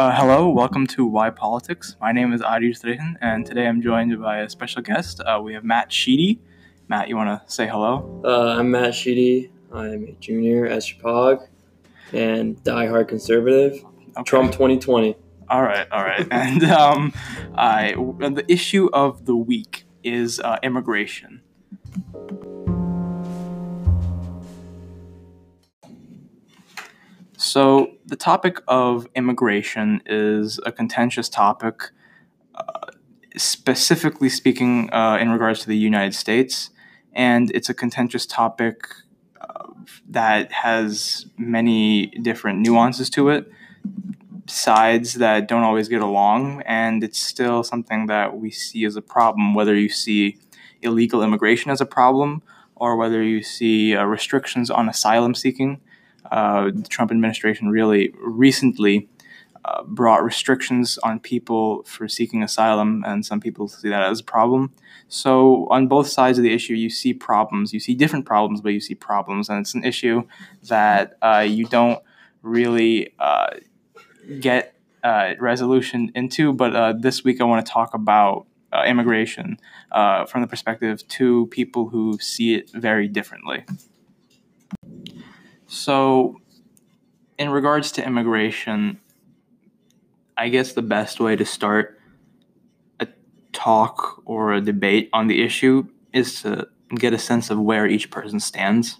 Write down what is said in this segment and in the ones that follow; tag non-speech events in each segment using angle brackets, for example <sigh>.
Uh, hello, welcome to Why Politics. My name is Adi Strehan, and today I'm joined by a special guest. Uh, we have Matt Sheedy. Matt, you want to say hello? Uh, I'm Matt Sheedy. I'm a junior at Chapag and diehard conservative. Okay. Trump 2020. All right, all right. and um, I, the issue of the week is uh, immigration. So, the topic of immigration is a contentious topic, uh, specifically speaking, uh, in regards to the United States. And it's a contentious topic uh, that has many different nuances to it, sides that don't always get along. And it's still something that we see as a problem, whether you see illegal immigration as a problem or whether you see uh, restrictions on asylum seeking uh, the Trump administration really recently uh, brought restrictions on people for seeking asylum, and some people see that as a problem. So, on both sides of the issue, you see problems. You see different problems, but you see problems, and it's an issue that uh, you don't really uh, get uh, resolution into. But uh, this week, I want to talk about immigration from the perspective of two people who see it very differently. So, in regards to immigration, I guess the best way to start a talk or a debate on the issue is to get a sense of where each person stands.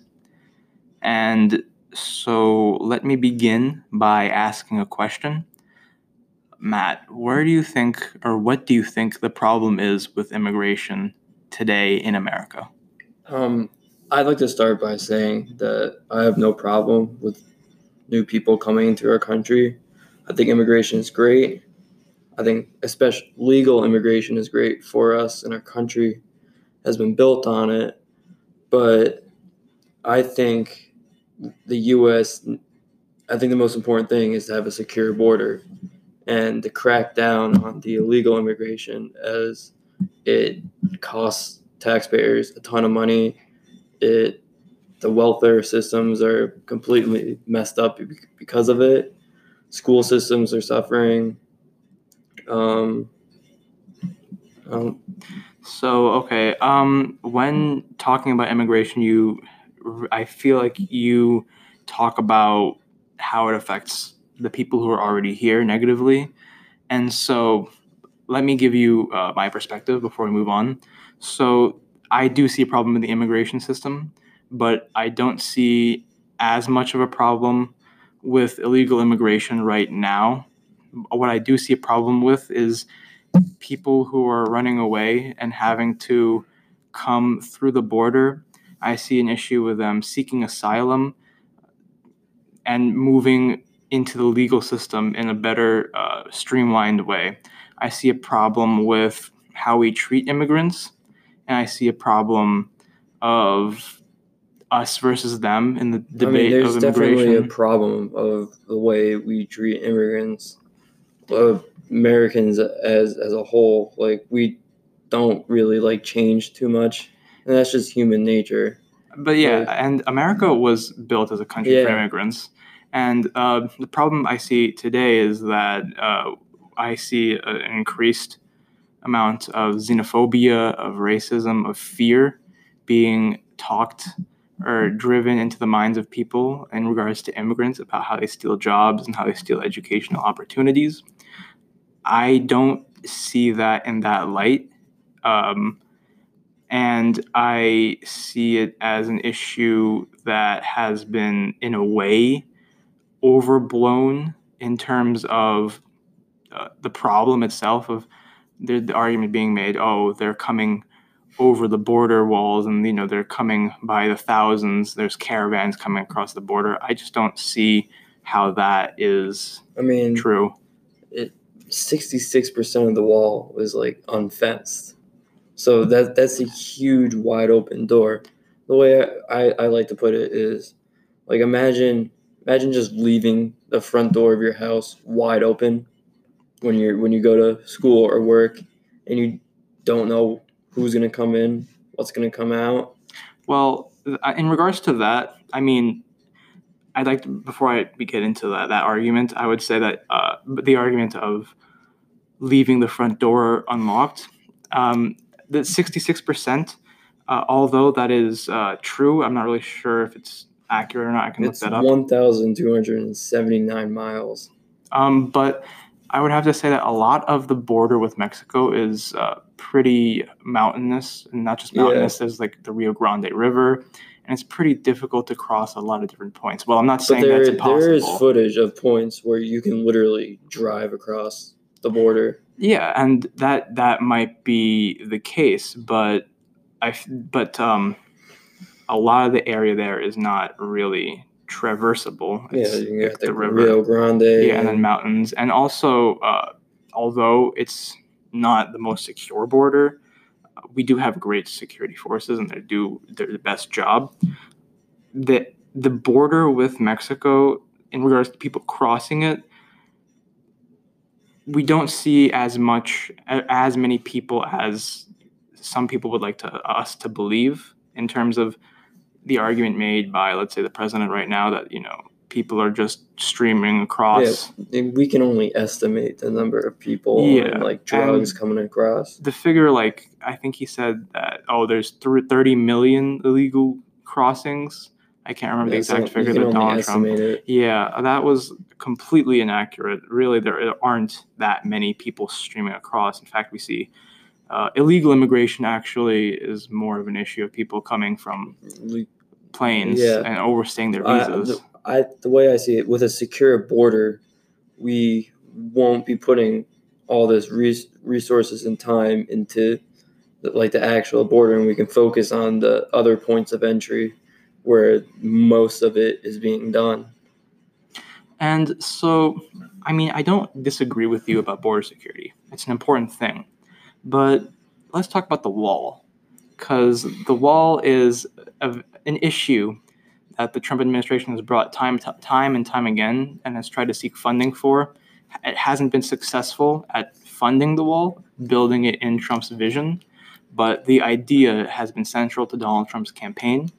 And so, let me begin by asking a question. Matt, where do you think, or what do you think the problem is with immigration today in America? Um, I'd like to start by saying that I have no problem with new people coming into our country. I think immigration is great. I think especially legal immigration is great for us and our country has been built on it. But I think the US I think the most important thing is to have a secure border and to crack down on the illegal immigration as it costs taxpayers a ton of money it the welfare systems are completely messed up because of it. School systems are suffering. Um, um, so okay, um, when talking about immigration, you, I feel like you talk about how it affects the people who are already here negatively, and so let me give you uh, my perspective before we move on. So I do see a problem in the immigration system, but I don't see as much of a problem with illegal immigration right now. What I do see a problem with is people who are running away and having to come through the border. I see an issue with them seeking asylum and moving into the legal system in a better, uh, streamlined way. I see a problem with how we treat immigrants and I see a problem of us versus them in the debate I mean, there's definitely a problem of the way we treat immigrants, of Americans as as a whole. Like we don't really like change too much, and that's just human nature. But yeah, like, and America was built as a country yeah. for immigrants, and uh, the problem I see today is that uh, I see an increased amount of xenophobia, of racism, of fear being talked or driven into the minds of people in regards to immigrants about how they steal jobs and how they steal educational opportunities. I don't see that in that light. Um, and I see it as an issue that has been, in a way, overblown in terms of uh, the problem itself of the, the argument being made, oh, they're coming over the border walls and you know they're coming by the thousands. There's caravans coming across the border. I just don't see how that is i mean true. it 66% of the wall is like unfenced. So that that's a huge wide open door. The way I, I like to put it is like imagine imagine just leaving the front door of your house wide open when you're when you go to school or work and you don't know who's going to come in, what's going to come out? Well, in regards to that, I mean, I'd like to, before I get into that, that argument, I would say that uh, the argument of leaving the front door unlocked, um, the 66%, uh, although that is uh, true, I'm not really sure if it's accurate or not. I can It's look that up. 1,279 miles. Um, but I would have to say that a lot of the border with Mexico is uh, pretty mountainous, and not just Yeah. mountainous. There's like the Rio Grande River, and it's pretty difficult to cross a lot of different points. Well, I'm not But saying there, that's impossible. there is footage of points where you can literally drive across the border. yeah, and that that might be the case, but I but um, a lot of the area there is not really traversable. Yeah, you can get like the, Rio Grande. yeah, and then mountains, and also uh, although it's not the most secure border, uh, we do have great security forces, and they do their the best job. the The border with Mexico, in regards to people crossing it, we don't see as much as many people as some people would like to us to believe in terms of the argument made by let's say the president right now that you know people are just streaming across And we can only estimate the number of people Yeah, and like drugs coming across. the figure like i think he said that oh there's thr 30 million illegal crossings i can't remember the Yeah, so exact you figure that donald trump it. yeah that was completely inaccurate really there aren't that many people streaming across in fact we see uh, illegal immigration actually is more of an issue of people coming from planes Yeah. and overstaying their I, visas the, I, the way I see it, with a secure border, we won't be putting all this res- resources and time into the, like the actual border, and we can focus on the other points of entry where most of it is being done. And so, I mean, I don't disagree with you about border security. It's an important thing. But let's talk about the wall. Because the wall is a, an issue that the Trump administration has brought time, t- time and time again and has tried to seek funding for. It hasn't been successful at funding the wall, building it in Trump's vision. But the idea has been central to Donald Trump's campaign,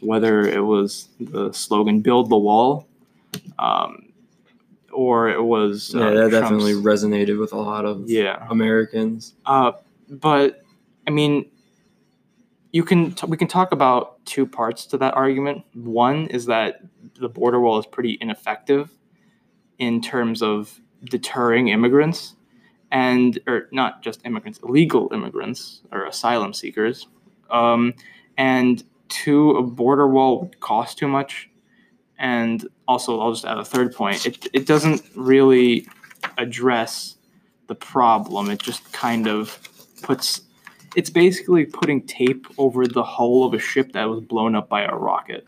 whether it was the slogan "Build the Wall," um, or it was Yeah, uh, that Trump's- definitely resonated with a lot of yeah. Americans. Uh, but I mean, you can t- we can talk about two parts to that argument. One is that the border wall is pretty ineffective in terms of deterring immigrants, and or not just immigrants, illegal immigrants or asylum seekers. Um, and two, a border wall would cost too much. And also, I'll just add a third point. It, it doesn't really address the problem. It just kind of puts it's basically putting tape over the hull of a ship that was blown up by a rocket.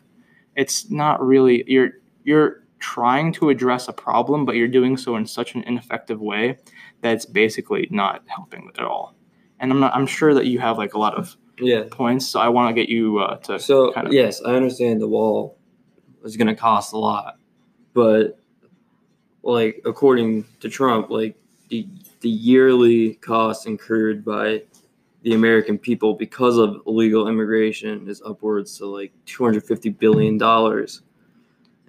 It's not really you're you're trying to address a problem, but you're doing so in such an ineffective way that it's basically not helping at all. And I'm not I'm sure that you have like a lot of Yeah. points, so I want to get you uh, to So kind of yes, I understand the wall is going to cost a lot, but like according to Trump, like the the yearly cost incurred by the American people because of illegal immigration is upwards to like 250 billion dollars,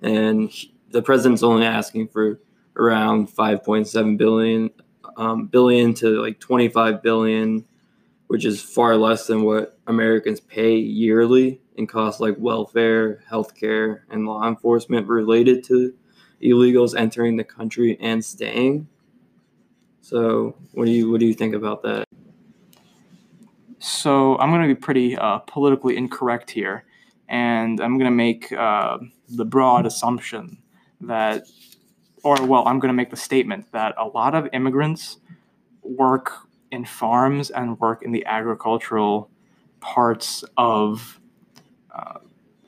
and he- the president's only asking for around 5.7 billion um, billion to like 25 billion which is far less than what Americans pay yearly in costs like welfare, healthcare, and law enforcement related to illegals entering the country and staying. So, what do you what do you think about that? So I'm going to be pretty uh, politically incorrect here, and I'm going to make uh, the broad assumption that, or well, I'm going to make the statement that a lot of immigrants work in farms and work in the agricultural parts of uh,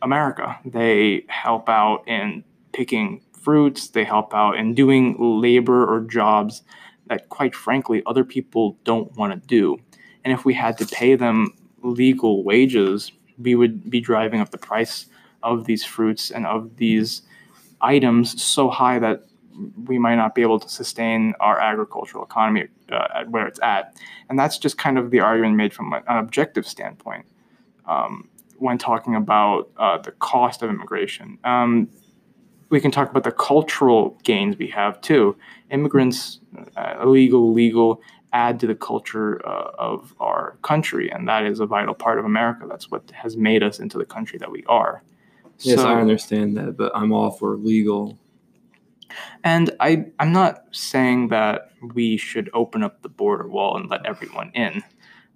America. They help out in picking fruits. They help out in doing labor or jobs that, quite frankly, other people don't want to do. And if we had to pay them legal wages, we would be driving up the price of these fruits and of these items so high that we might not be able to sustain our agricultural economy uh, at where it's at. And that's just kind of the argument made from an objective standpoint um, when talking about uh, the cost of immigration. Um, we can talk about the cultural gains we have too. Immigrants, uh, illegal, legal, add to the culture uh, of our country, and that is a vital part of America. That's what has made us into the country that we are. Yes, so, I understand that, but I'm all for legal. And I, I'm not saying that we should open up the border wall and let everyone in.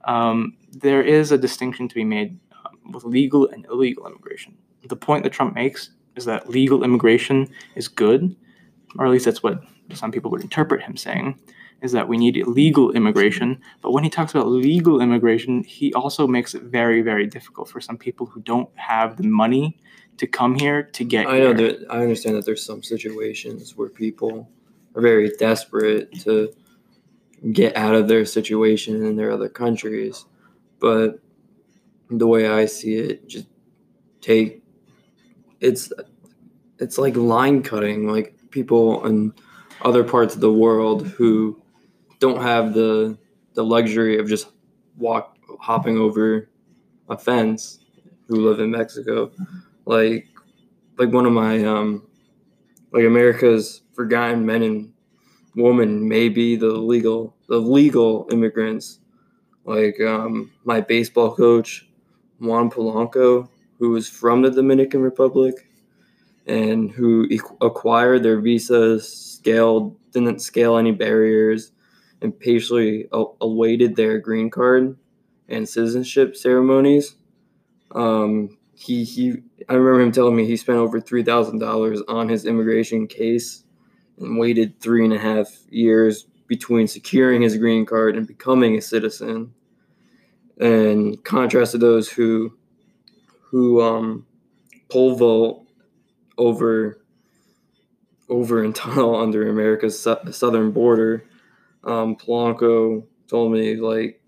Um, there is a distinction to be made um, with legal and illegal immigration. The point that Trump makes is that legal immigration is good, or at least that's what some people would interpret him saying, is that we need legal immigration. But when he talks about legal immigration, he also makes it very, very difficult for some people who don't have the money to come here to get I know that I understand that there's some situations where people are very desperate to get out of their situation in their other countries. But the way I see it, just take it's it's like line cutting, like people in other parts of the world who don't have the the luxury of just walk hopping over a fence who live in Mexico. Like like one of my um like America's forgotten men and women may be the legal the legal immigrants. Like um my baseball coach, Juan Polanco, who was from the Dominican Republic and who acquired their visas, scaled, didn't scale any barriers, and patiently awaited their green card and citizenship ceremonies. Um, he, he, I remember him telling me he spent over three thousand dollars on his immigration case and waited three and a half years between securing his green card and becoming a citizen. And contrast to those who who um, pole vault over over and tunnel <laughs> under America's su- southern border. Um, Polanco told me like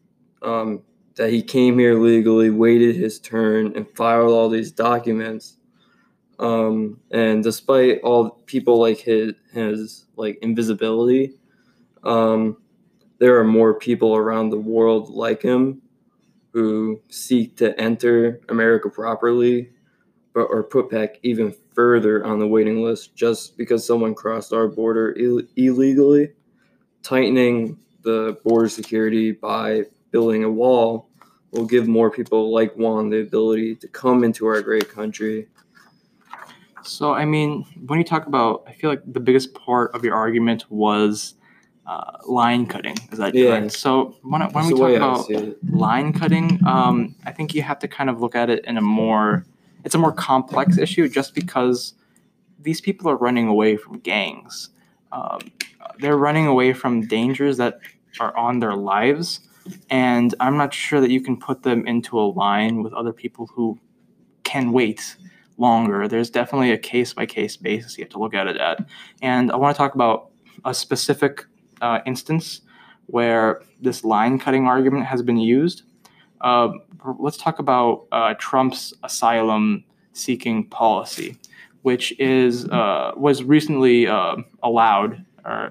um, that he came here legally, waited his turn, and filed all these documents. Um, and despite all people like his his like invisibility, um, there are more people around the world like him who seek to enter America properly, but are put back even further on the waiting list just because someone crossed our border Ill- illegally. Tightening the border security by building a wall will give more people like Juan the ability to come into our great country. So, I mean, when you talk about, I feel like the biggest part of your argument was uh, line cutting. Is that yeah. correct? So when, when we talk about line cutting, um, I think you have to kind of look at it in a more it's a more complex issue just because these people are running away from gangs. Um, they're running away from dangers that are on their lives, and I'm not sure that you can put them into a line with other people who can wait longer. There's definitely a case by case basis you have to look at it at. And I want to talk about a specific uh, instance where this line cutting argument has been used. Uh, let's talk about uh, Trump's asylum seeking policy, which is uh, was recently uh, allowed uh,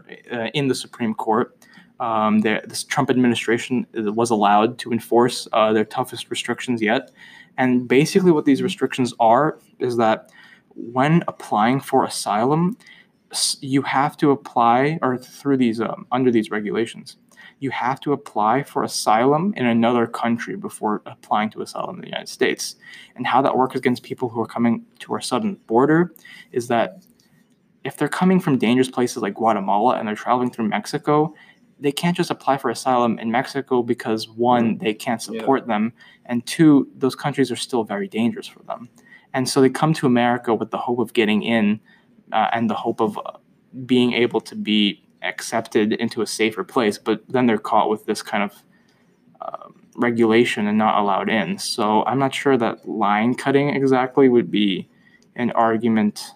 in the Supreme Court. Um, this Trump administration was allowed to enforce their toughest restrictions yet. And basically, what these restrictions are is that when applying for asylum, you have to apply or through these um, under these regulations you have to apply for asylum in another country before applying to asylum in the United States. And how that works against people who are coming to our southern border is that if they're coming from dangerous places like Guatemala and they're traveling through Mexico, they can't just apply for asylum in Mexico because one, they can't support yeah. them, and two, those countries are still very dangerous for them. And so they come to America with the hope of getting in uh, and the hope of uh, being able to be accepted into a safer place, but then they're caught with this kind of uh, regulation and not allowed in. So I'm not sure that line cutting exactly would be an argument.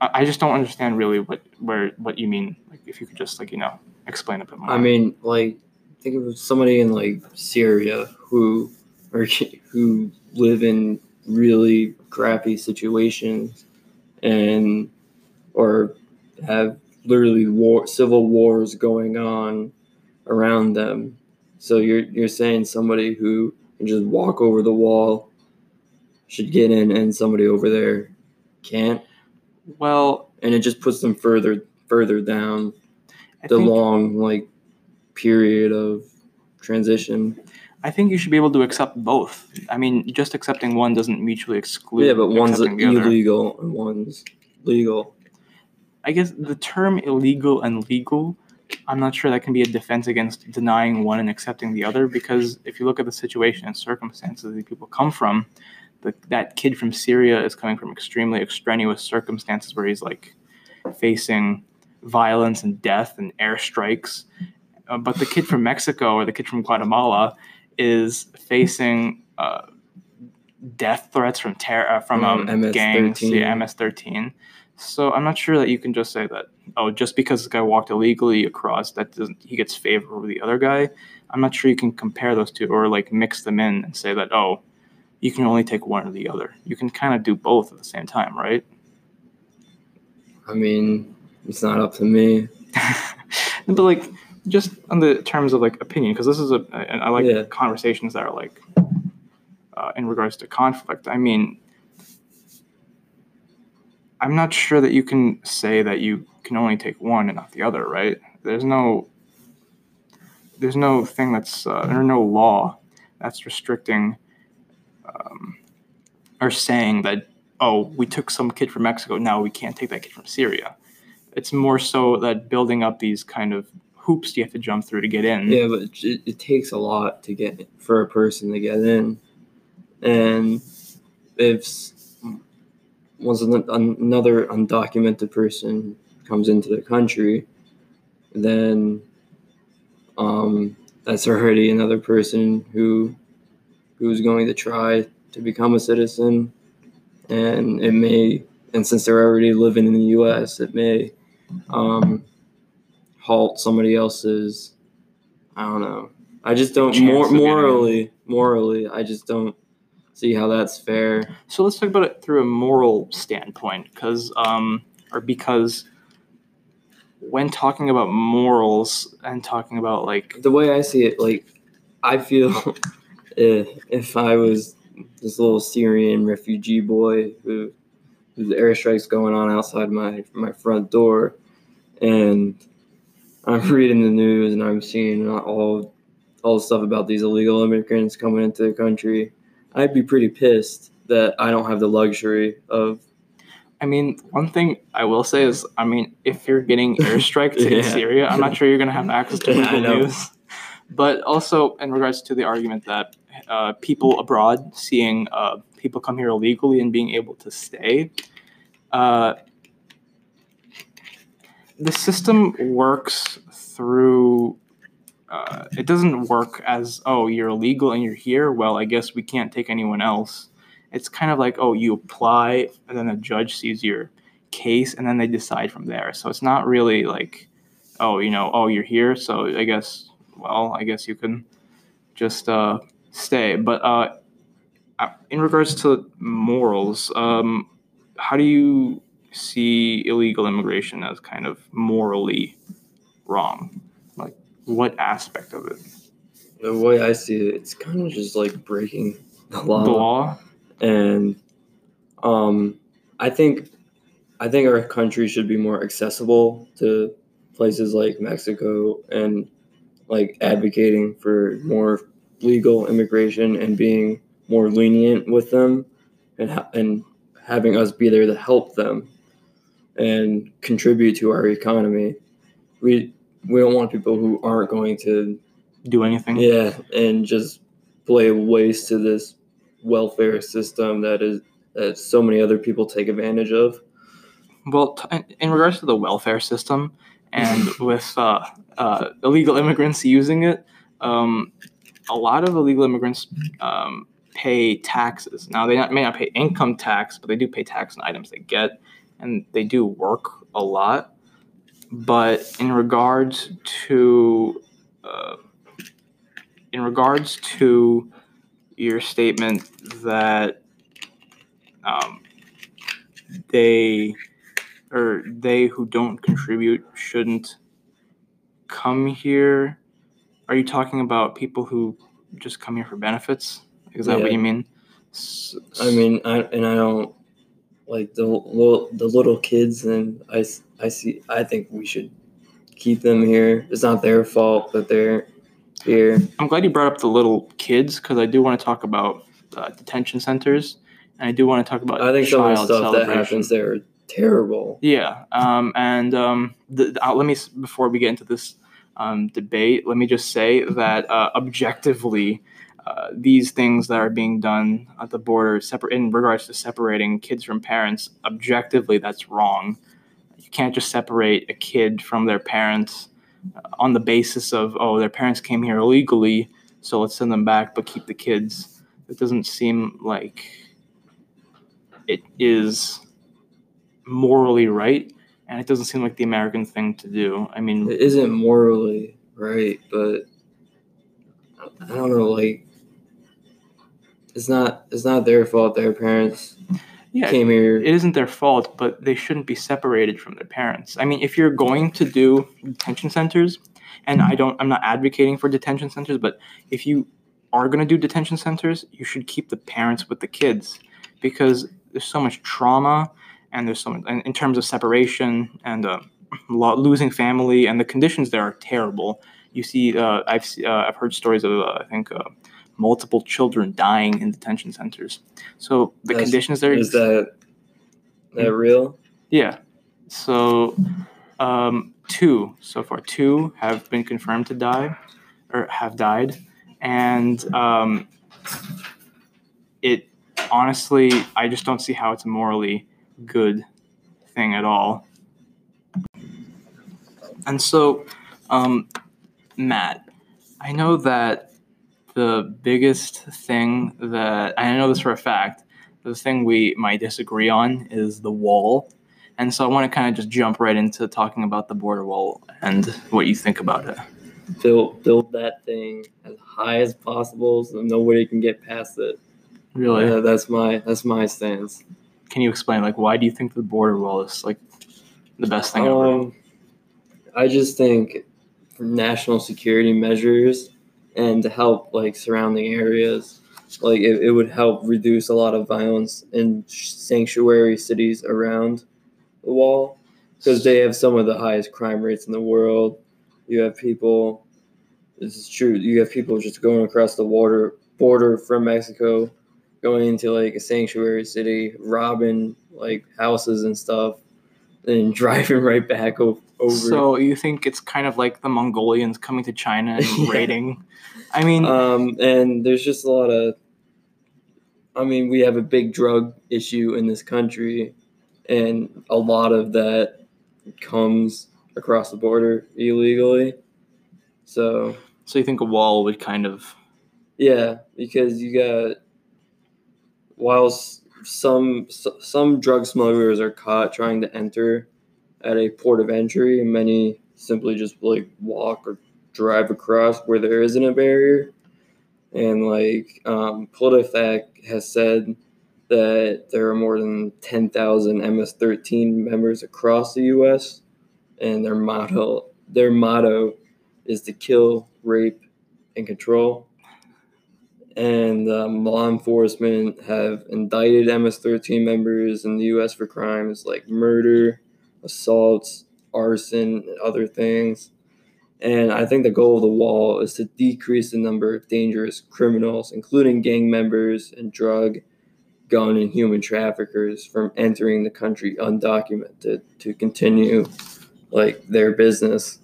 I, I just don't understand really what where what you mean. Like if you could just like you know explain a bit more. I mean, like think of somebody in like Syria who or <laughs> who live in really crappy situations and or have literally war civil wars going on around them. So you're you're saying somebody who can just walk over the wall should get in and somebody over there can't? Well, and it just puts them further further down the think, long like period of transition. I think you should be able to accept both. I mean, just accepting one doesn't mutually exclude. yeah, but one's accepting the other. illegal and one's legal. I guess the term illegal and legal, I'm not sure that can be a defense against denying one and accepting the other because if you look at the situation and circumstances that people come from, the, that kid from Syria is coming from extremely extraneous circumstances where he's like facing violence and death and airstrikes. Uh, but the kid from Mexico or the kid from Guatemala is facing uh, death threats from ter- uh, from um, Mm, gangs, MS-13. yeah, MS-13. So I'm not sure that you can just say that oh, just because this guy walked illegally across, that doesn't he gets favor over the other guy. I'm not sure you can compare those two or like mix them in and say that oh, you can only take one or the other. You can kind of do both at the same time, right? I mean, it's not up to me. <laughs> but like just on the terms of like opinion, because this is a I I like Yeah. conversations that are like uh, in regards to conflict. I mean, I'm not sure that you can say that you can only take one and not the other, right? There's no there's no thing that's uh, there's no law that's restricting um, or saying that oh we took some kid from Mexico now we can't take that kid from Syria. It's more so that building up these kind of hoops you have to jump through to get in. Yeah, but it, it takes a lot to get for a person to get in, and if once an, another undocumented person comes into the country, then um, that's already another person who who's going to try to become a citizen, and it may and since they're already living in the U.S., it may um, halt somebody else's. I don't know. I just don't mor- of getting in. morally. Morally, I just don't see how that's fair. So let's talk about it through a moral standpoint, because um, or because when talking about morals and talking about like The way I see it, like I feel <laughs> if, if I was this little Syrian refugee boy who whose airstrikes going on outside my my front door, and I'm reading the news and I'm seeing all all the stuff about these illegal immigrants coming into the country, I'd be pretty pissed that I don't have the luxury of I mean, one thing I will say is, I mean, if you're getting <laughs> airstriked in Syria, I'm not sure you're going to have access to <laughs> I News. But also, in regards to the argument that uh, people abroad seeing uh, people come here illegally and being able to stay, uh, the system works through. Uh, it doesn't work as oh you're illegal and you're here. Well, I guess we can't take anyone else it's kind of like oh you apply and then a judge sees your case and then they decide from there so it's not really like oh you know oh you're here so i guess well i guess you can just uh, stay but uh, uh, in regards to morals um, how do you see illegal immigration as kind of morally wrong like what aspect of it the way I see it. It's kind of just like breaking the law. the law and um, I think I think our country should be more accessible to places like Mexico and like advocating for more legal immigration and being more lenient with them and ha- and having us be there to help them and contribute to our economy. We we don't want people who aren't going to do anything yeah, and just play waste to this welfare system that is that so many other people take advantage of. Well, t- in- regards to the welfare system and <laughs> with uh, uh, illegal immigrants using it, um, a lot of illegal immigrants um, pay taxes. Now, they not, may not pay income tax, but they do pay tax on items they get, and they do work a lot. But in regards to uh, in regards to your statement that um, they or they who don't contribute shouldn't come here. Are you talking about people who just come here for benefits? Is that what you mean? I mean, I and I don't like the little the little kids, and I, I see I think we should keep them here. It's not their fault that they're here. I'm glad you brought up the little kids because I do want to talk about uh, detention centers, and I do want to talk about I think some of the stuff that happens there are terrible. Yeah, um, and um, the, uh, let me before we get into this um, debate, let me just say that uh, objectively, uh, these things that are being done at the border, separate in regards to separating kids from parents, objectively, that's wrong. You can't just separate a kid from their parents uh, on the basis of oh, their parents came here illegally, so let's send them back, but keep the kids. It doesn't seem like it is morally right, and it doesn't seem like the American thing to do. I mean, It isn't morally right, but I don't know. Like, it's not it's not their fault. Their parents yeah, came here. it isn't their fault, but they shouldn't be separated from their parents. I mean, if you're going to do detention centers, and I don't, I'm not advocating for detention centers, but if you are going to do detention centers, you should keep the parents with the kids because there's so much trauma and there's so much in in terms of separation and uh, lo- losing family and the conditions there are terrible. You see, uh, I've uh, I've heard stories of uh, I think uh, multiple children dying in detention centers. So the That's- conditions there Is that that real? yeah. So, um, two so far, two have been confirmed to die or have died, and um, it honestly, I just don't see how it's a morally good thing at all. And so, um, Matt, I know that the biggest thing that I know this for a fact the thing we might disagree on is the wall. And so I want to kind of just jump right into talking about the border wall and what you think about it. Build build that thing as high as possible so nobody can get past it. Really? Yeah, that's my that's my stance. Can you explain like why do you think the border wall is like the best thing ever? Um, I just think for national security measures and to help like surrounding areas, like it, it would help reduce a lot of violence in sanctuary cities around the wall because they have some of the highest crime rates in the world. You have people. This is true. You have people just going across the water border from Mexico, going into like a sanctuary city, robbing like houses and stuff, and <laughs> driving right back o- over. So you think it's kind of like the Mongolians coming to China and <laughs> Yeah. raiding? I mean, um, and there's just a lot of. I mean, we have a big drug issue in this country, and a lot of that comes across the border illegally. So so you think a wall would kind of Yeah, because you got whilst some some drug smugglers are caught trying to enter at a port of entry, and many simply just like walk or drive across where there isn't a barrier. And like um, PolitiFact has said that there are more than ten thousand MS-13 members across the U.S. and their motto their motto is to kill, rape, and control and um, law enforcement have indicted MS-13 members in the U.S. for crimes like murder, assaults, arson, and other things. And I think the goal of the wall is to decrease the number of dangerous criminals, including gang members and drug, gun, and human traffickers, from entering the country undocumented to continue like their business.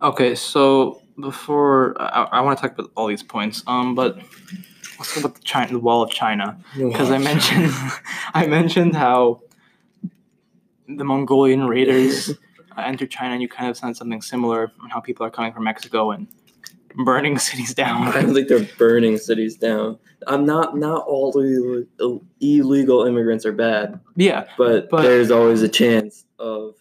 Okay, so before I, I want to talk about all these points, um, but let's talk about the China, the wall of China, because I mentioned <laughs> I mentioned how the Mongolian raiders <laughs> uh, entered China, and you kind of said something similar on how people are coming from Mexico and burning <laughs> cities down. I think they're burning cities down. I'm not not all illegal, illegal immigrants are bad, yeah, but, But- there's always a chance of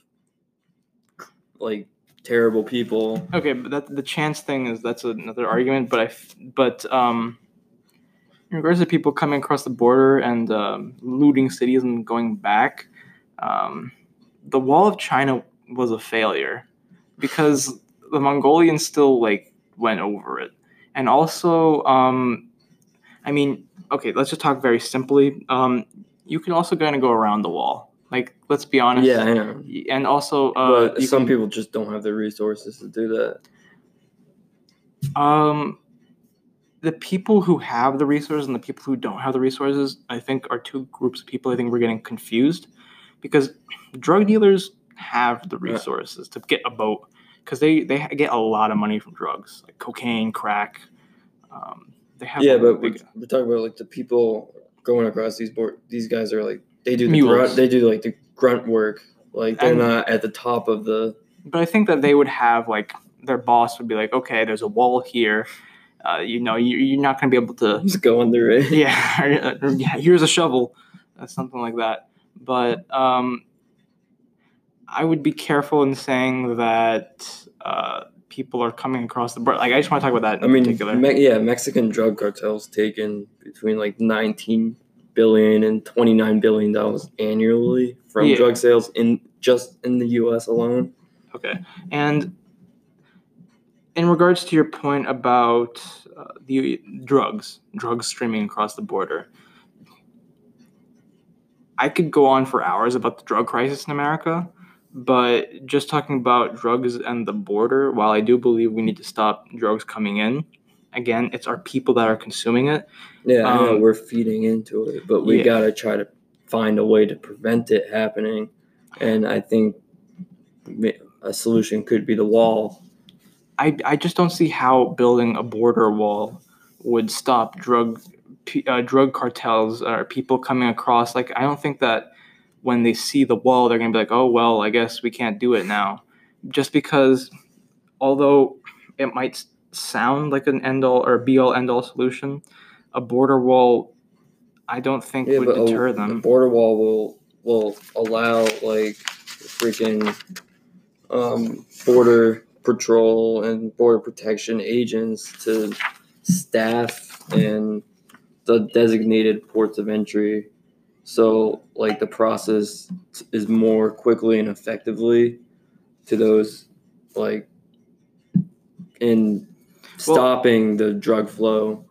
like terrible people. okay, but that the chance thing is that's another argument. But I, but um, in regards to people coming across the border and um, looting cities and going back, um, the Wall of China was a failure because the Mongolians still like went over it, and also, um, I mean, okay, let's just talk very simply. Um, you can also kind of go around the wall. Like, let's be honest. Yeah, I know. And also, uh, but some can- people just don't have the resources to do that. Um, the people who have the resources and the people who don't have the resources, I think, are two groups of people. I think we're getting confused because drug dealers have the Yeah. resources to get a boat because they they get a lot of money from drugs like cocaine, crack. Um, they have Yeah, but we're, we're talking about like the people going across these board. These guys are like they do the grunt, they do like the grunt work. Like they're And- not at the top of the. but I think that they would have like their boss would be like, okay, there's a wall here. Uh, you know, you, you're not going to be able to <laughs> Just go under it. yeah, <laughs> yeah, here's a shovel, uh, something like that. But um, I would be careful in saying that uh, people are coming across the border. Like, I just want to talk about that in I mean, particular. Me- yeah, Mexican drug cartels take in between like 19 billion and 29 billion dollars annually from Yeah. drug sales in just in the U.S. alone. okay, and in regards to your point about uh, the drugs, drugs streaming across the border. I could go on for hours about the drug crisis in America, but just talking about drugs and the border, while I do believe we need to stop drugs coming in, again, it's our people that are consuming it. Yeah, I know Um, we're feeding into it, but we yeah. gotta try to find a way to prevent it happening. And I think a solution could be the wall. I, I just don't see how building a border wall would stop drug p- uh, drug cartels or people coming across. Like I don't think that when they see the wall, they're gonna be like, oh well, I guess we can't do it now, just because although it might sound like an end all or be all end all solution, a border wall, I don't think would but a- deter a them. border wall will will allow like freaking um, border patrol and border protection agents to staff in the designated ports of entry. So like the process is more quickly and effectively to those like in Well- stopping the drug flow.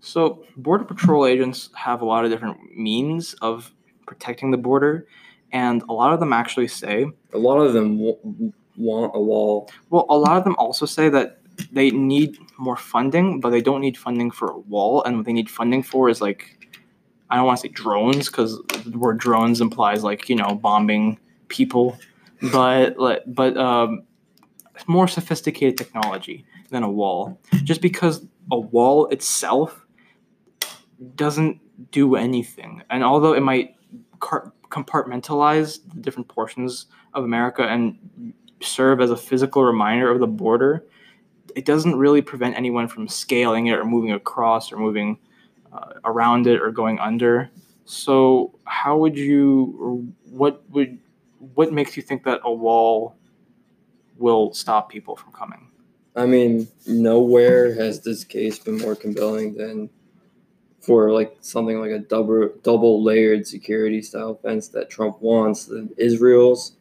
So, Border Patrol agents have a lot of different means of protecting the border, and a lot of them actually say, A lot of them w- want a wall. well, a lot of them also say that they need more funding, but they don't need funding for a wall, and what they need funding for is like, I don't want to say drones because the word drones implies like you know bombing people, but like, but um, more sophisticated technology than a wall. Just because a wall itself doesn't do anything, and although it might car- compartmentalize the different portions of America and serve as a physical reminder of the border, it doesn't really prevent anyone from scaling it or moving across or moving uh, around it or going under. So, how would you, or what would, what makes you think that a wall will stop people from coming? I mean, nowhere has this case been more compelling than for like something like a double double layered security style fence that Trump wants than Israel's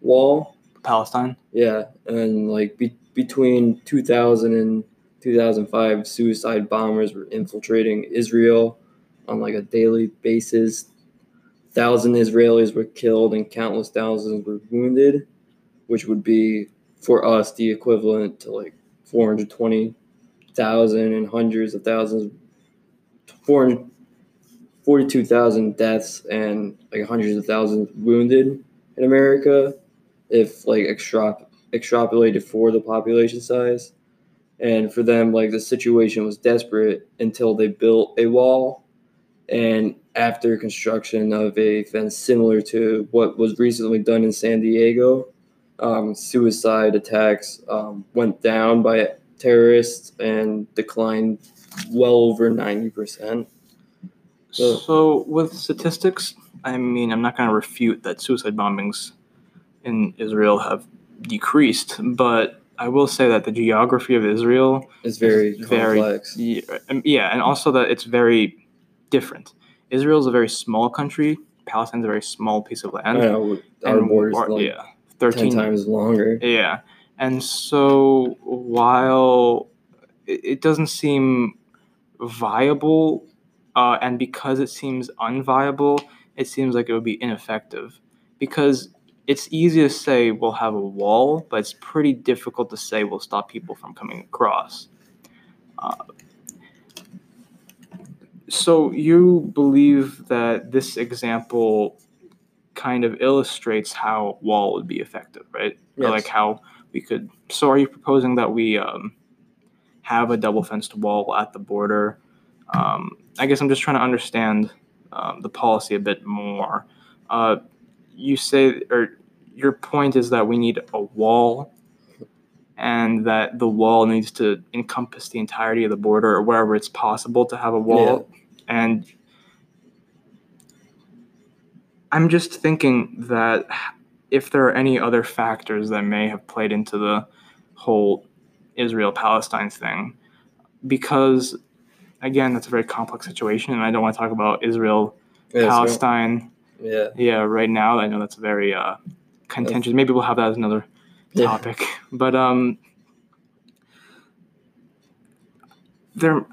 wall. Palestine? Yeah, and like be- between 2000 and 2005, suicide bombers were infiltrating Israel on like a daily basis. Thousand Israelis were killed and countless thousands were wounded, which would be for us the equivalent to like 420,000 and hundreds of thousands, 400 42,000 deaths and like hundreds of thousands wounded in America if like extrap- extrapolated for the population size. And for them, like the situation was desperate until they built a wall. And after construction of a fence similar to what was recently done in San Diego, um, suicide attacks um, went down by terrorists and declined well over 90%. So- So, with statistics, I mean, I'm not going to refute that suicide bombings in Israel have decreased, but I will say that the geography of Israel, is very Very- complex. yeah, um, yeah, and also that it's very different. Israel is a very small country. Palestine's a very small piece of land. know our borders our- like yeah, 10 thirteen times longer. Yeah. And so while it, it doesn't seem viable, uh, and because it seems unviable, it seems like it would be ineffective because it's easy to say we'll have a wall, but it's pretty difficult to say we'll stop people from coming across. Uh, so you believe that this example kind of illustrates how a wall would be effective, right? Or like how we could. So are you proposing that we um, have a double fenced wall at the border? Um, I guess I'm just trying to understand um, the policy a bit more. Uh, you say, or your point is that we need a wall, and that the wall needs to encompass the entirety of the border, or wherever it's possible to have a wall. And I'm just thinking that if there are any other factors that may have played into the whole Israel Palestine thing, because again, that's a very complex situation, and I don't want to talk about Israel Yeah, Palestine. Yeah. Yeah, right now I know that's very uh, contentious. Maybe we'll have that as another Yeah. topic. But um, there,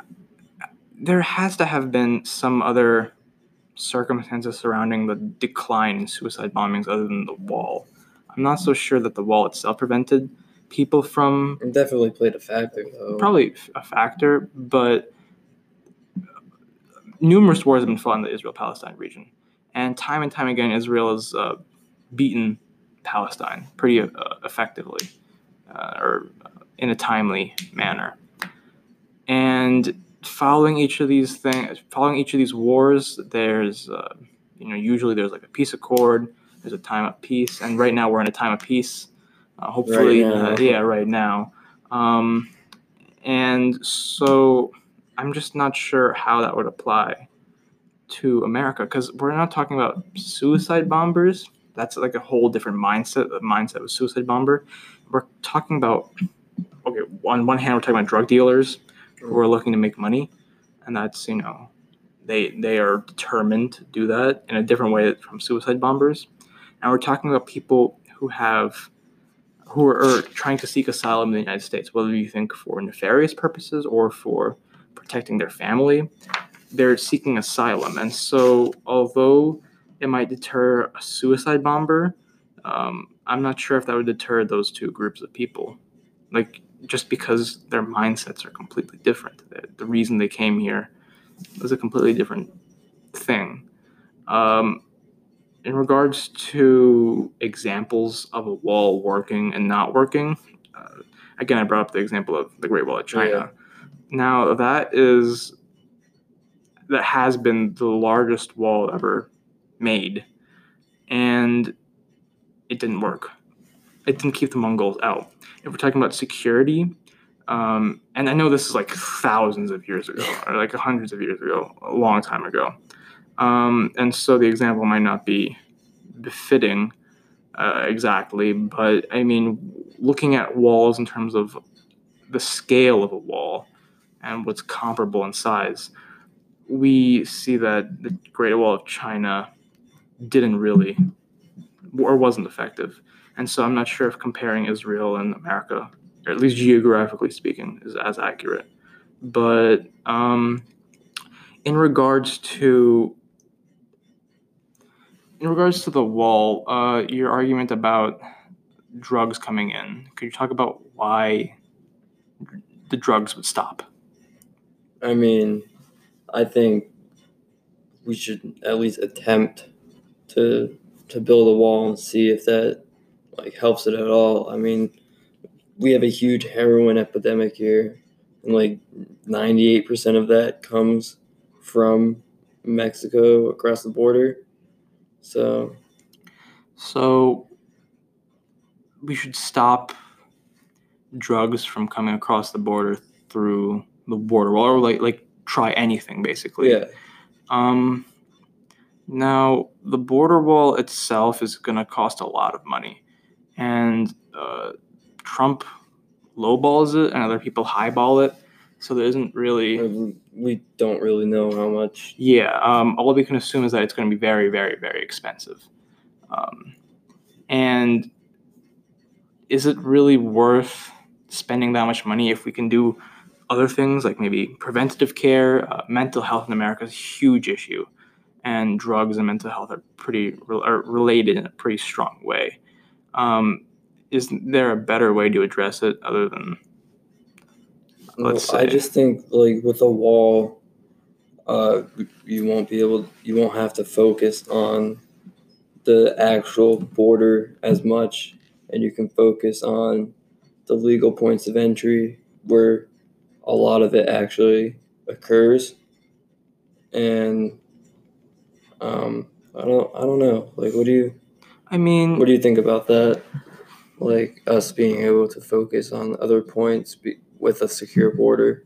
there has to have been some other circumstances surrounding the decline in suicide bombings other than the wall. I'm not so sure that the wall itself prevented people from It definitely played a factor though. probably a factor, but numerous wars have been fought in the Israel-Palestine region, and time and time again, Israel has uh, beaten Palestine pretty uh, effectively, uh, or in a timely manner. And following each of these things, following each of these wars, there's uh, you know usually there's like a peace accord. There's a time of peace, and right now we're in a time of peace. Uh, hopefully, Right now. uh, yeah, right now. Um, and so I'm just not sure how that would apply to America because we're not talking about suicide bombers. That's like a whole different mindset. The mindset of a suicide bomber. We're talking about okay. On one hand, we're talking about drug dealers who are looking to make money, and that's you know they they are determined to do that in a different way from suicide bombers. And we're talking about people who have who are, are trying to seek asylum in the United States, whether you think for nefarious purposes or for protecting their family, they're seeking asylum. And so, although it might deter a suicide bomber, um, I'm not sure if that would deter those two groups of people. Like, just because their mindsets are completely different. The, reason they came here was a completely different thing. Um, in regards to examples of a wall working and not working, uh, again, I brought up the example of the Great Wall of China. Yeah. Now, that is that has been the largest wall ever made, and it didn't work. It didn't keep the Mongols out. If we're talking about security, um, and I know this is like thousands of years ago, or like hundreds of years ago, a long time ago. Um, and so the example might not be befitting uh, exactly, but I mean, looking at walls in terms of the scale of a wall and what's comparable in size, we see that the Great Wall of China didn't really or wasn't effective. And so I'm not sure if comparing Israel and America, or at least geographically speaking, is as accurate. But um, in regards to in regards to the wall, uh, your argument about drugs coming in, could you talk about why the drugs would stop? I mean, I think we should at least attempt to to build a wall and see if that like helps it at all. I mean, we have a huge heroin epidemic here, and like ninety eight percent of that comes from Mexico across the border. So So we should stop drugs from coming across the border through the border wall, or like like try anything basically. yeah, Um, now, the border wall itself is going to cost a lot of money, and uh, Trump lowballs it, and other people highball it. So there isn't really, we- don't really know how much. yeah. Um, all we can assume is that it's going to be very, very, very expensive. Um, and is it really worth spending that much money if we can do other things like maybe preventative care? Uh, mental health in America is a huge issue. and drugs and mental health are pretty are related in a pretty strong way. Um, is there a better way to address it other than let's Well, I just think like with a wall, uh, you won't be able, you won't have to focus on the actual border as much, and you can focus on the legal points of entry where a lot of it actually occurs. And um, I don't, I don't know. Like, what do you, I mean, what do you think about that? Like us being able to focus on other points be, with a secure border.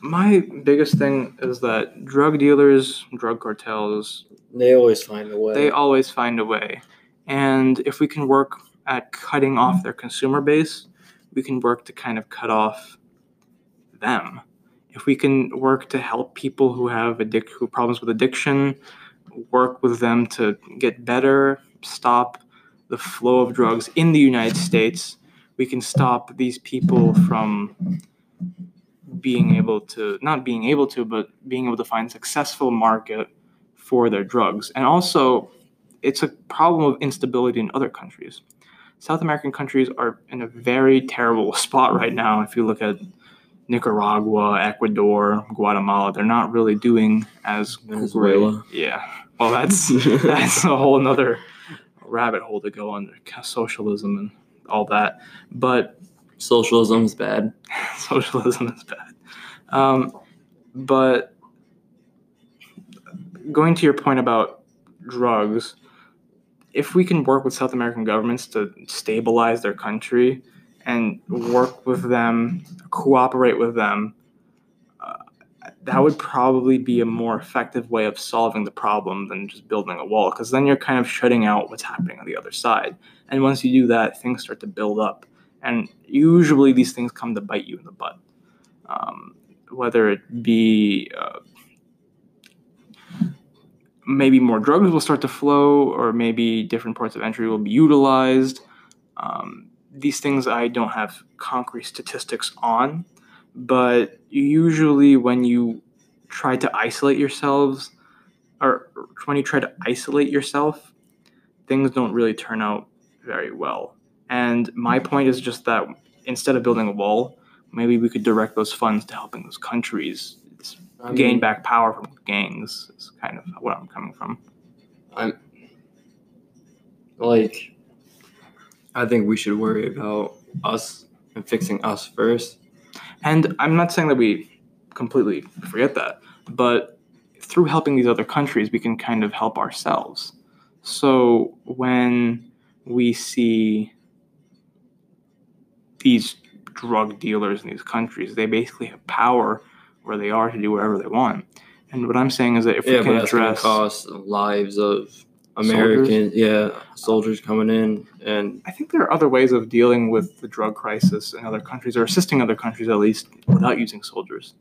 my biggest thing is that drug dealers, drug cartels, They always find a way. they always find a way. And if we can work at cutting off their consumer base, we can work to kind of cut off them. If we can work to help people who have addic- who problems with addiction, work with them to get better, stop the flow of drugs in the United States, we can stop these people from being able to not being able to but being able to find successful market for their drugs. And also, it's a problem of instability in other countries. South American countries are in a very terrible <laughs> spot right now. If you look at Nicaragua, Ecuador, Guatemala, they're not really doing as Venezuela. great. Yeah. Well, that's <laughs> that's a whole nother rabbit hole to go under socialism and all that. But socialism is bad. <laughs> socialism is bad. Um, but going to your point about drugs, if we can work with South American governments to stabilize their country and work with them, cooperate with them, uh, that would probably be a more effective way of solving the problem than just building a wall. Because then you're kind of shutting out what's happening on the other side. And once you do that, things start to build up. And usually these things come to bite you in the butt. Um, whether it be uh, maybe more drugs will start to flow, or maybe different ports of entry will be utilized. Um, these things I don't have concrete statistics on, but usually when you try to isolate yourselves, or when you try to isolate yourself, things don't really turn out very well. And my point is just that instead of building a wall, maybe we could direct those funds to helping those countries I gain back power from gangs. Is kind of what I'm coming from. I'm like, I think we should worry about us and fixing us first. And I'm not saying that we completely forget that, but through helping these other countries, we can kind of help ourselves. So when we see these drug dealers in these countries, they basically have power where they are to do whatever they want. And what I'm saying is that if yeah, we can that's going to address cost lives of Americans. Yeah, soldiers coming in and I think there are other ways of dealing with the drug crisis in other countries, or assisting other countries at least, without using soldiers.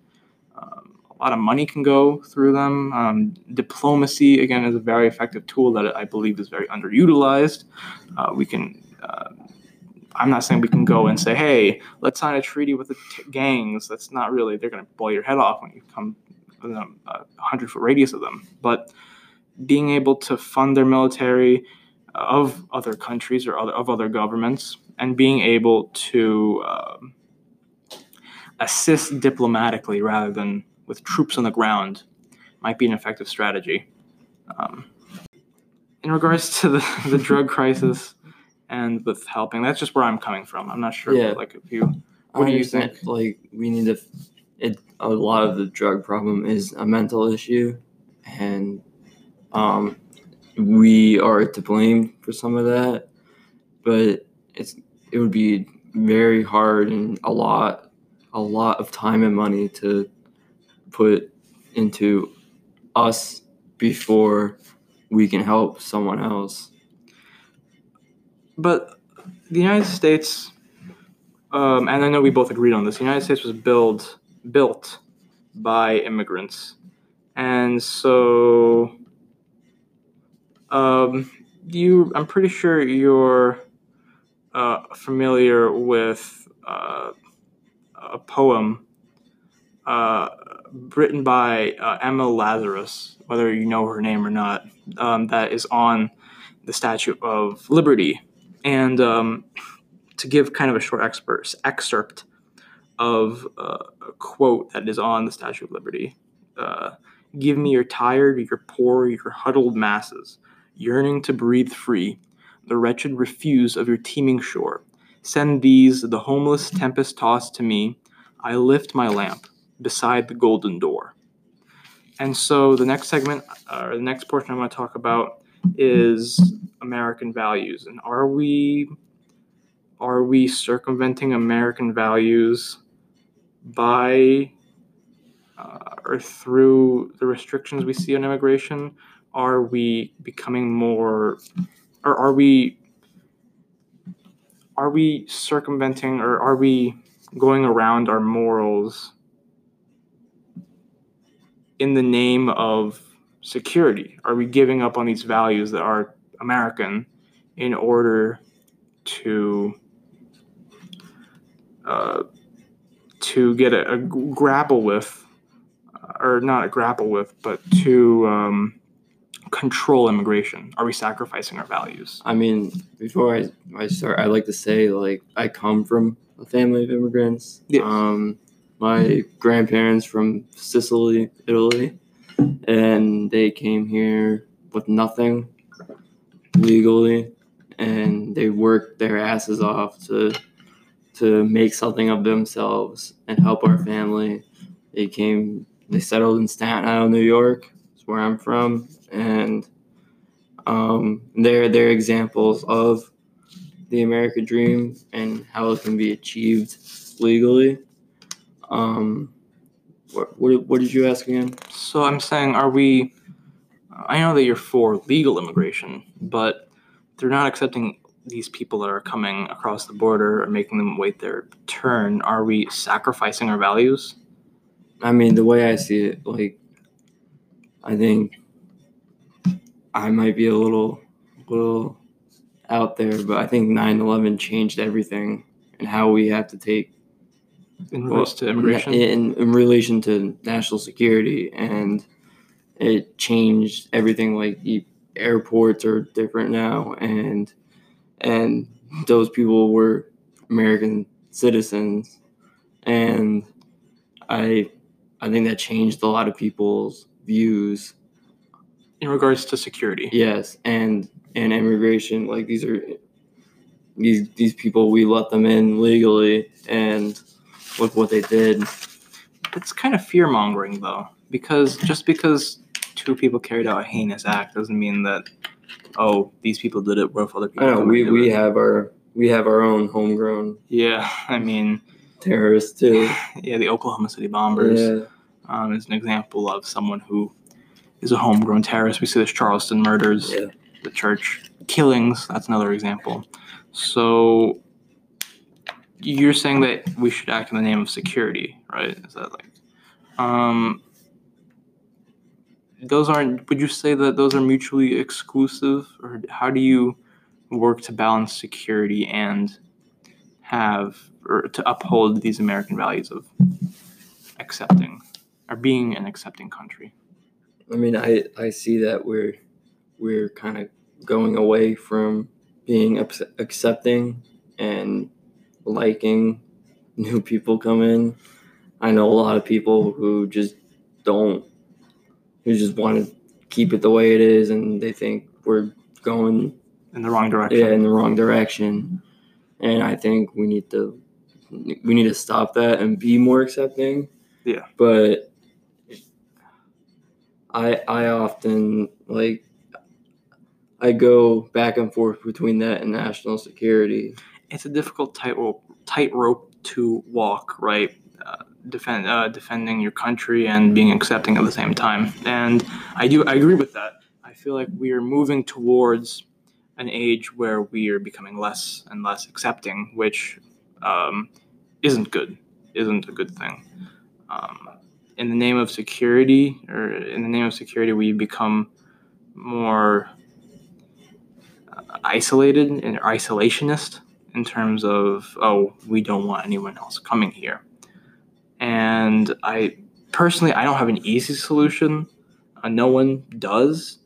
Um, a lot of money can go through them. Um, diplomacy, again, is a very effective tool that I believe is very underutilized. Uh, we can. Uh, I'm not saying we can go and say, "Hey, let's sign a treaty with the t- gangs." That's not really. They're going to blow your head off when you come within a, a hundred foot radius of them. But being able to fund their military of other countries or other, of other governments and being able to um, assist diplomatically rather than with troops on the ground might be an effective strategy. Um, in regards to the, <laughs> the drug crisis and with helping, that's just where I'm coming from. I'm not sure. Yeah. Like if you, What I do you think? Like, we need to. It a lot of the drug problem is a mental issue, and um, we are to blame for some of that. But it's it would be very hard and a lot, a lot of time and money to put into us before we can help someone else. But the United States, um, and I know we both agreed on this. The United States was built built by immigrants, and so um, you, I'm pretty sure you're uh, familiar with uh, a poem uh, written by uh, Emma Lazarus, whether you know her name or not, um, that is on the Statue of Liberty. And um, to give kind of a short expert, excerpt of uh, a quote that is on the Statue of Liberty uh, Give me your tired, your poor, your huddled masses, yearning to breathe free, the wretched refuse of your teeming shore. Send these, the homeless tempest tossed to me. I lift my lamp beside the golden door. And so the next segment, uh, or the next portion I'm going to talk about is American values. And are we are we circumventing American values by uh, or through the restrictions we see on immigration? Are we becoming more, or are we are we circumventing, or are we going around our morals in the name of security? Are we giving up on these values that are American in order to uh, to get a, a, grapple with, or not a grapple with, but to um, control immigration? Are we sacrificing our values? I mean, before I, I start, I like to say like I come from a family of immigrants. Yes. Um, my grandparents from Sicily, Italy, and they came here with nothing legally, and they worked their asses off to to make something of themselves and help our family. They came, they settled in Staten Island, New York. That's where I'm from, and um, they're they're examples of the American dream and how it can be achieved legally. Um, what, what, what did you ask again? So I'm saying, are we? I know that you're for legal immigration, but they're not accepting these people that are coming across the border or making them wait their turn. Are we sacrificing our values? I mean, the way I see it, like, I think I might be a little, little out there, but I think 9/11 changed everything and how we have to take in relation well, to immigration? in, in relation to national security and it changed everything like airports are different now and and those people were american citizens and i i think that changed a lot of people's views. In regards to security? Yes and and immigration like these are these these people we let them in legally and look what they did. It's kind of fear mongering though, because just because two people carried out a heinous act doesn't mean that oh these people did it. What if other people? I know we we it? have our we have our own homegrown. Yeah, <laughs> I mean terrorists too. <laughs> Yeah, the Oklahoma City bombers yeah. um, is an example of someone who is a homegrown terrorist. We see this Charleston murders, yeah. the church killings. That's another example. So you're saying that we should act in the name of security, right? Is that like, um, those aren't? Would you say that those are mutually exclusive, or how do you work to balance security and have or to uphold these American values of accepting or being an accepting country? I mean, I I see that we're we're kind of going away from being accepting and liking new people come in. I know a lot of people who just don't, who just want to keep it the way it is, and they think we're going in the wrong direction. Yeah, in the wrong direction. And I think we need to we need to stop that and be more accepting. Yeah. But I I often like I go back and forth between that and national security it's a difficult tightrope tightrope to walk, right? Uh, defend uh, defending your country and being accepting at the same time. And I do I agree with that. I feel like we are moving towards an age where we are becoming less and less accepting, which um, isn't good. Isn't a good thing. Um, in the name of security, or in the name of security, we become more uh, isolated and isolationist in terms of oh we don't want anyone else coming here and I personally I don't have an easy solution. Uh, no one does,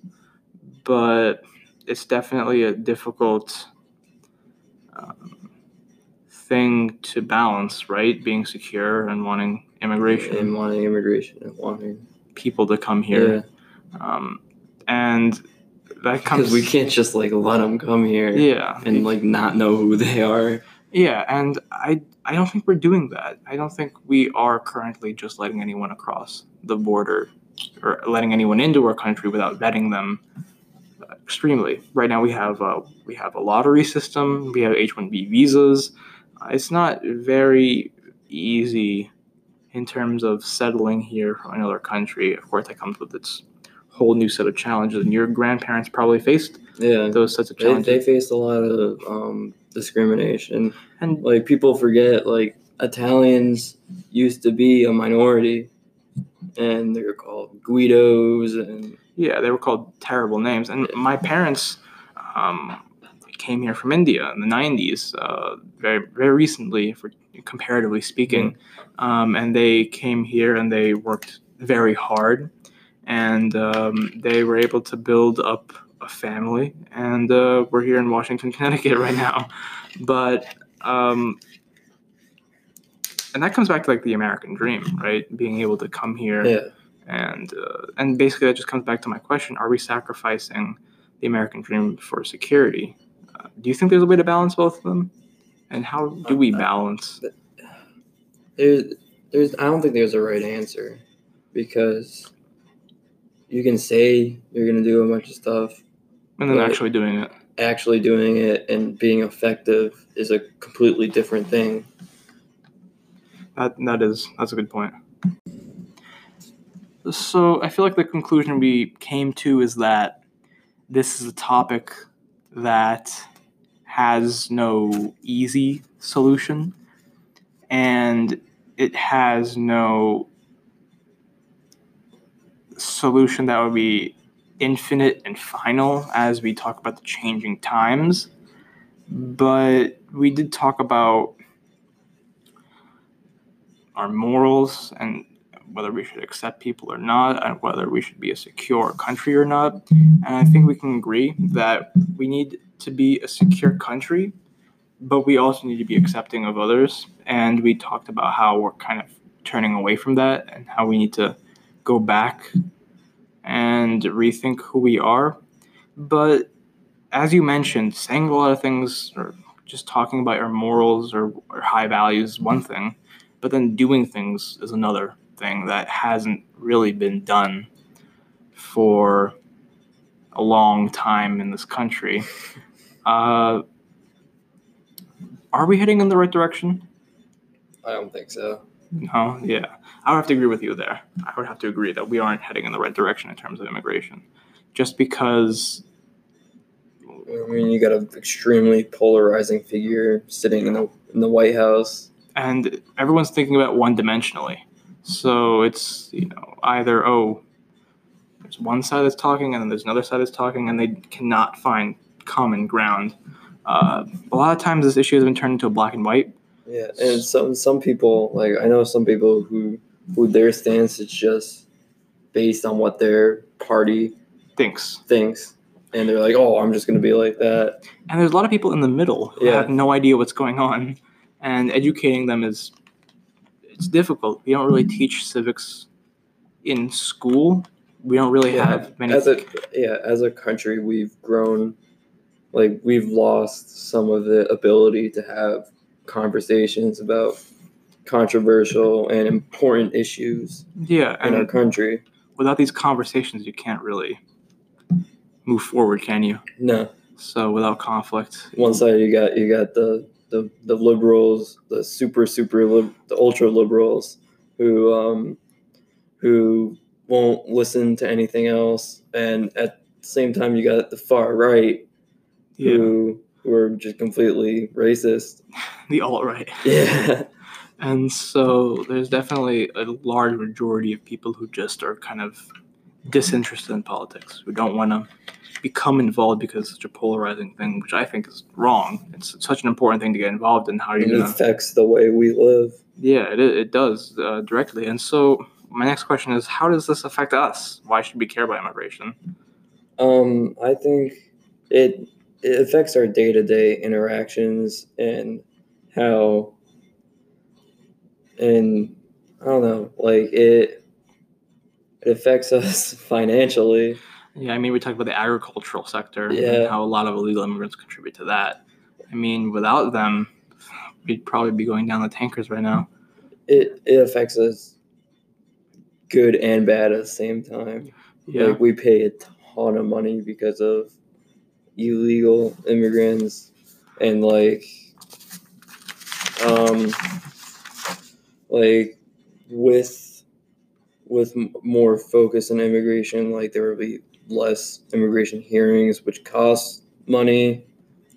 but it's definitely a difficult um, thing to balance, right? Being secure and wanting immigration and wanting immigration and wanting people to come here, um, and that <laughs> comes because we can't just like let them come here, yeah, and like not know who they are. Yeah, and I I don't think we're doing that. I don't think we are currently just letting anyone across the border or letting anyone into our country without vetting them extremely. Right now we have a, we have a lottery system. We have H-1B visas. Uh, it's not very easy in terms of settling here from another country. Of course, that comes with its whole new set of challenges. And your grandparents probably faced Yeah, those sets of challenges. they faced a lot of um, discrimination. and Like people forget, like Italians used to be a minority, and they're called Guidos, and Yeah, they were called terrible names. And my parents um, came here from India in the 90s, uh, very, very recently, for comparatively speaking. Um, and they came here and they worked very hard. And um, they were able to build up a family. And uh, we're here in Washington, <laughs> Connecticut right now. But, um, and that comes back to like the American dream, right? Being able to come here yeah, and uh, and basically that just comes back to my question: Are we sacrificing the American dream for security? Uh, do you think there's a way to balance both of them? And how do we balance? there's there's I don't think there's a right answer because you can say you're gonna do a bunch of stuff, And then actually doing it. actually doing it and being effective is a completely different thing. That that is that's a good point. So I feel like the conclusion we came to is that this is a topic that has no easy solution and it has no solution that would be infinite and final as we talk about the changing times. But we did talk about our morals and whether we should accept people or not, and whether we should be a secure country or not. And I think we can agree that we need to be a secure country, but we also need to be accepting of others. And we talked about how we're kind of turning away from that and how we need to go back and rethink who we are. But as you mentioned, saying a lot of things or just talking about our morals or, or high values is one thing, but then doing things is another thing that hasn't really been done for a long time in this country. <laughs> Uh, are we heading in the right direction? I don't think so. No, yeah. I would have to agree with you there. I would have to agree that we aren't heading in the right direction in terms of immigration. Just because, I mean, you got an extremely polarizing figure sitting in the in the White House. and everyone's thinking about one dimensionally. So it's, you know, either, oh, there's one side that's talking and then there's another side that's talking and they cannot find common ground. Uh, a lot of times this issue has been turned into a black and white. Yeah, and some some people like I know some people who who their stance is just based on what their party Thinks. thinks, and they're like, oh, I'm just gonna be like that. And there's a lot of people in the middle who Yeah. have no idea what's going on, and educating them is it's difficult. We don't really teach civics in school. We don't really Yeah, have many. as a yeah as a country we've grown like we've lost some of the ability to have conversations about controversial and important issues yeah, in our country. without these conversations, you can't really move forward, can you? no. So without conflict, one side you got you got the the, the liberals the super super lib, the ultra liberals who um who won't listen to anything else. And at the same time you got the far right yeah, who who are just completely racist. the alt right. <laughs> Yeah, And so there's definitely a large majority of people who just are kind of disinterested in politics, who don't want to become involved because it's such a polarizing thing, which I think is wrong. It's such an important thing to get involved in. How you it affects the way we live. Yeah, it, it does uh, directly. And so, my next question is how does this affect us? Why should we care about immigration? Um, I think it it affects our day to day interactions and how and I don't know, like it it affects <laughs> us financially. Yeah, I mean, we talked about the agricultural sector Yeah. and how a lot of illegal immigrants contribute to that. I mean, without them, we'd probably be going down the tankers right now. It it affects us good and bad at the same time. Yeah. Like we pay a ton of money because of illegal immigrants and like um like with with more focus on immigration like there will be less immigration hearings which costs money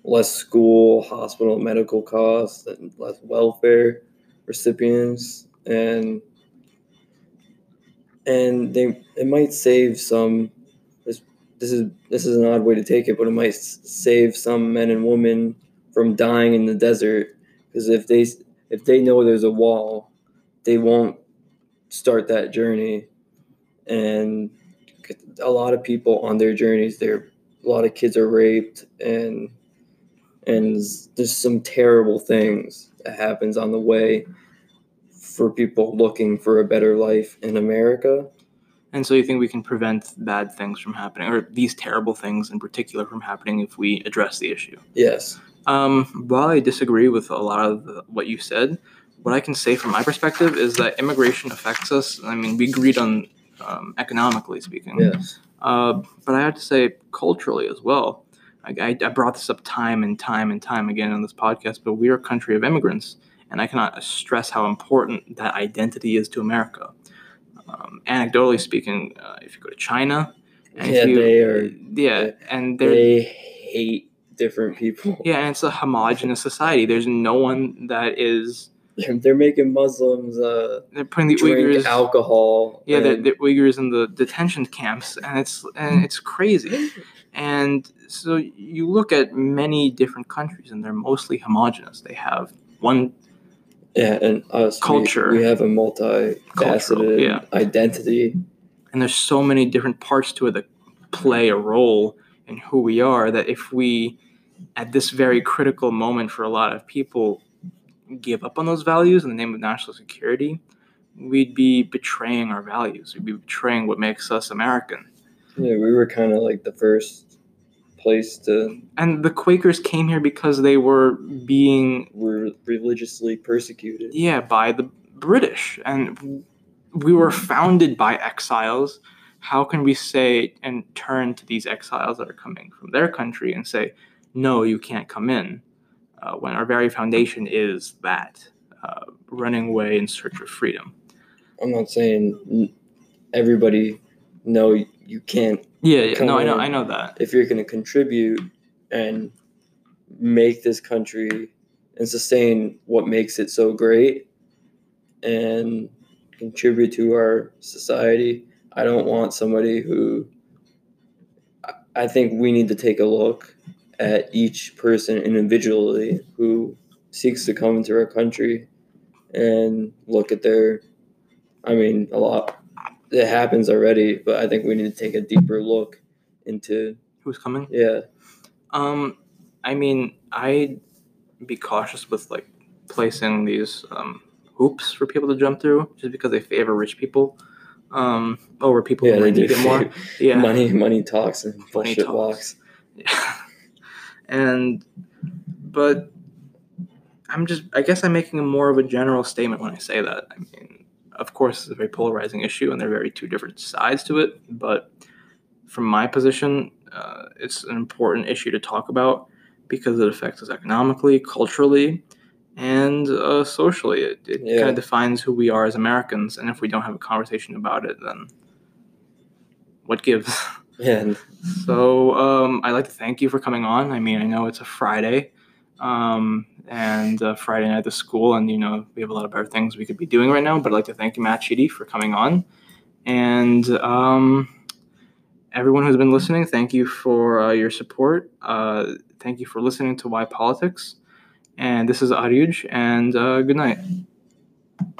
less school hospital medical costs and less welfare recipients and and they it might save some this is this is an odd way to take it but it might save some men and women from dying in the desert because if they if they know there's a wall they won't start that journey and a lot of people on their journeys there a lot of kids are raped and and there's some terrible things that happens on the way for people looking for a better life in America. And so you think we can prevent bad things from happening, or these terrible things in particular from happening if we address the issue? Yes. Um, while I disagree with a lot of the, what you said, what I can say from my perspective is that immigration affects us. I mean, we agreed on um, economically speaking. Yes. Uh, but I have to say culturally as well. I, I, I brought this up time and time and time again on this podcast, but we are a country of immigrants, and I cannot stress how important that identity is to America. Um, anecdotally speaking, uh, if you go to China, and Yeah, you, they are- yeah, and they're hate different people. yeah, and it's a homogenous society. There's no one that is They're making Muslims uh, they're putting the Uyghurs alcohol. Yeah, the, the Uyghurs in the detention camps, and it's and it's crazy. And so you look at many different countries, and they're mostly homogenous. They have one, yeah, and us we- Culture. We, have a multifaceted yeah. identity. and there's so many different parts to it that play a role in who we are. That if we, at this very critical moment for a lot of people, give up on those values in the name of national security, we'd be betraying our values. We'd be betraying what makes us American. Yeah, we were kind of like the first place to and the Quakers came here because they were being were religiously persecuted. yeah by the British and we were founded by exiles how can we say and turn to these exiles that are coming from their country and say no you can't come in uh, when our very foundation is that uh, running away in search of freedom I'm not saying everybody. No, you can't. yeah, yeah no I know. I know that If you're going to contribute and make this country and sustain what makes it so great, and contribute to our society, I don't want somebody who. I- I think we need to take a look at each person individually who seeks to come into our country and look at their I mean, a lot. It happens already, but I think we need to take a deeper look into. who's coming Yeah, Um, I mean, I'd be cautious with like placing these um, hoops for people to jump through, just because they favor rich people um, over people yeah, who they might do. need it <laughs> more. Yeah, Money, money talks and Money bullshit talks. walks. Yeah. <laughs> and but I'm just I guess I'm making a more of a general statement when I say that. I mean, of course it's a very polarizing issue and there are very two different sides to it, but from my position, uh, it's an important issue to talk about because it affects us economically, culturally, and uh, socially. It, it Yeah. kind of defines who we are as Americans, and if we don't have a conversation about it, then what gives? Yeah, and So um, I'd like to thank you for coming on. I mean, I know it's a Friday, um, and uh, Friday night at the school, and you know we have a lot of better things we could be doing right now. But I'd like to thank you, Matt Sheedy, for coming on, and um, everyone who's been listening. Thank you for uh, your support. Uh, thank you for listening to Why Politics. And this is Aryuj, and uh, good night.